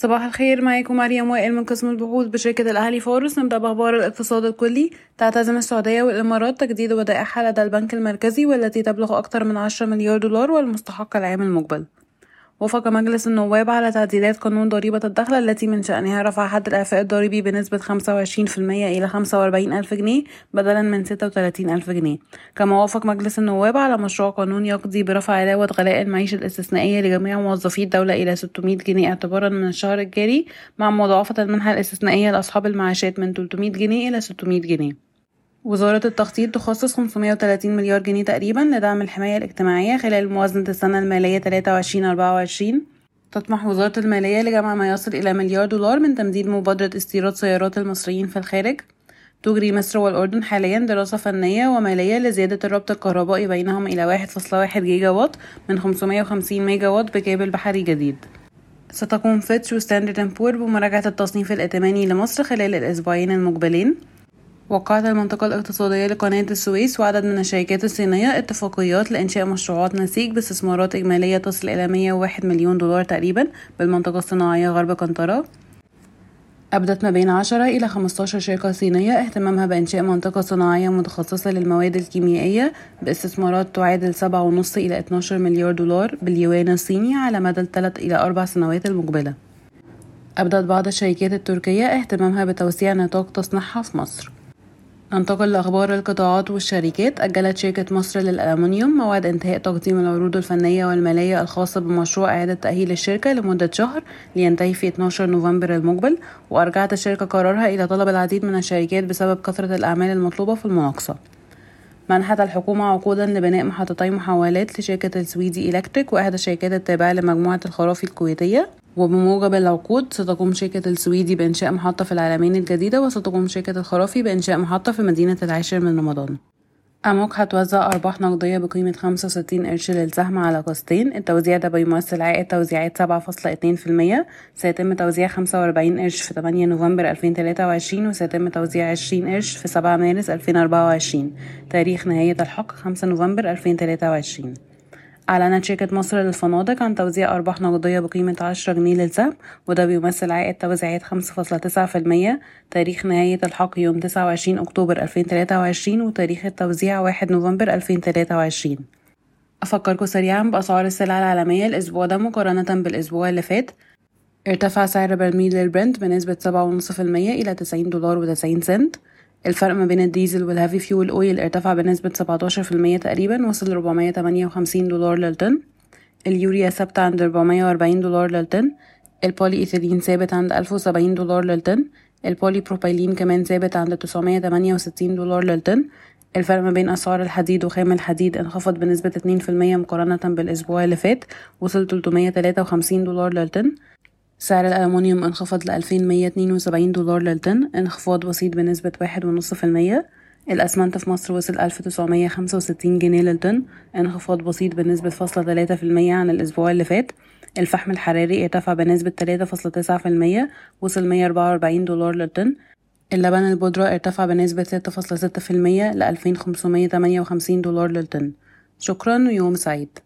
صباح الخير معاكم مريم وائل من قسم البحوث بشركة الأهلي فارس نبدأ بأخبار الاقتصاد الكلي. تعتزم السعودية والإمارات تجديد ودائعها لدى البنك المركزي والتي تبلغ أكثر من 10 مليار دولار والمستحق العام المقبل. وافق مجلس النواب على تعديلات قانون ضريبة الدخل التي من شأنها رفع حد الإعفاء الضريبي بنسبة 25% إلى 45 ألف جنيه بدلا من 36 ألف جنيه. كما وافق مجلس النواب على مشروع قانون يقضي برفع علاوة غلاء المعيشة الاستثنائية لجميع موظفي الدولة إلى 600 جنيه اعتبارا من الشهر الجاري مع مضاعفة المنحة الاستثنائية لأصحاب المعاشات من 300 جنيه إلى 600 جنيه. وزارة التخطيط تخصص 530 مليار جنيه تقريبا لدعم الحماية الاجتماعية خلال موازنة السنة المالية 23-24 تطمح وزارة المالية لجمع ما يصل إلى مليار دولار من تمديد مبادرة استيراد سيارات المصريين في الخارج. تجري مصر والأردن حاليا دراسة فنية ومالية لزيادة الربط الكهربائي بينهم إلى 1.1 جيجا وات من 550 ميجا وات بكابل بحري جديد. ستقوم فيتش وستاندرد بور بمراجعة التصنيف الائتماني لمصر خلال الأسبوعين المقبلين. وقعت المنطقة الاقتصادية لقناة السويس وعدد من الشركات الصينية اتفاقيات لإنشاء مشروعات نسيج باستثمارات إجمالية تصل إلى 101 مليون دولار تقريبا بالمنطقة الصناعية غرب قنطرة. أبدت ما بين 10 إلى 15 شركة صينية اهتمامها بإنشاء منطقة صناعية متخصصة للمواد الكيميائية باستثمارات تعادل 7.5 إلى 12 مليار دولار باليوان الصيني على مدى الثلاث إلى أربع سنوات المقبلة. أبدت بعض الشركات التركية اهتمامها بتوسيع نطاق تصنيعها في مصر. ننتقل لأخبار القطاعات والشركات أجلت شركة مصر للألمنيوم موعد انتهاء تقديم العروض الفنية والمالية الخاصة بمشروع إعادة تأهيل الشركة لمدة شهر لينتهي في 12 نوفمبر المقبل وأرجعت الشركة قرارها إلى طلب العديد من الشركات بسبب كثرة الأعمال المطلوبة في المناقصة. منحت الحكومة عقودا لبناء محطتي محولات لشركة السويدي إلكتريك وإحدى الشركات التابعة لمجموعة الخرافي الكويتية وبموجب العقود ستقوم شركة السويدي بإنشاء محطة في العالمين الجديدة وستقوم شركة الخرافي بإنشاء محطة في مدينة العاشر من رمضان. أموك هتوزع أرباح نقدية بقيمة خمسة وستين قرش للسهم على قسطين التوزيع ده بيمثل عائد توزيعات سبعة فاصلة اتنين في المية. سيتم توزيع خمسة وأربعين قرش في تمانية نوفمبر ألفين تلاتة وعشرين وسيتم توزيع عشرين قرش في سبعة مارس ألفين أربعة وعشرين. تاريخ نهاية الحق خمسة نوفمبر ألفين تلاتة وعشرين. أعلنت شركة مصر للفنادق عن توزيع أرباح نقدية بقيمة عشرة جنيه للسهم وده بيمثل عائد توزيعات خمسة فاصلة تسعة في المية تاريخ نهاية الحق يوم تسعة وعشرين أكتوبر ألفين تلاتة وعشرين وتاريخ التوزيع واحد نوفمبر ألفين تلاتة وعشرين. أفكركم سريعا بأسعار السلع العالمية الأسبوع ده مقارنة بالأسبوع اللي فات. ارتفع سعر برميل البرنت بنسبة سبعة ونص في المية إلى تسعين دولار وتسعين سنت. الفرق ما بين الديزل وال heavy fuel oil ارتفع بنسبة 17% تقريبا وصل 458 دولار للطن. اليوريا ثابتة عند 440 دولار للطن. البولي إيثيلين ثابت عند 1070 دولار للطن. البولي بروبايلين كمان ثابت عند 968 دولار للطن. الفرق ما بين أسعار الحديد وخام الحديد انخفض بنسبة 2% مقارنة بالأسبوع اللي فات وصل 353 دولار للطن. سعر الألمنيوم انخفض لألفين مية اتنين وسبعين دولار للطن انخفاض بسيط بنسبة واحد ونص في المية. الأسمنت في مصر وصل ألف تسعمية خمسة وستين جنيه للطن انخفاض بسيط بنسبة فاصلة تلاتة في المية عن الأسبوع اللي فات. الفحم الحراري ارتفع بنسبة تلاتة فاصلة تسعة في المية وصل مية أربعة وأربعين دولار للطن. اللبن البودرة ارتفع بنسبة ستة فاصلة ستة في المية لألفين خمسمية تمانية وخمسين دولار للطن. شكرا ويوم سعيد.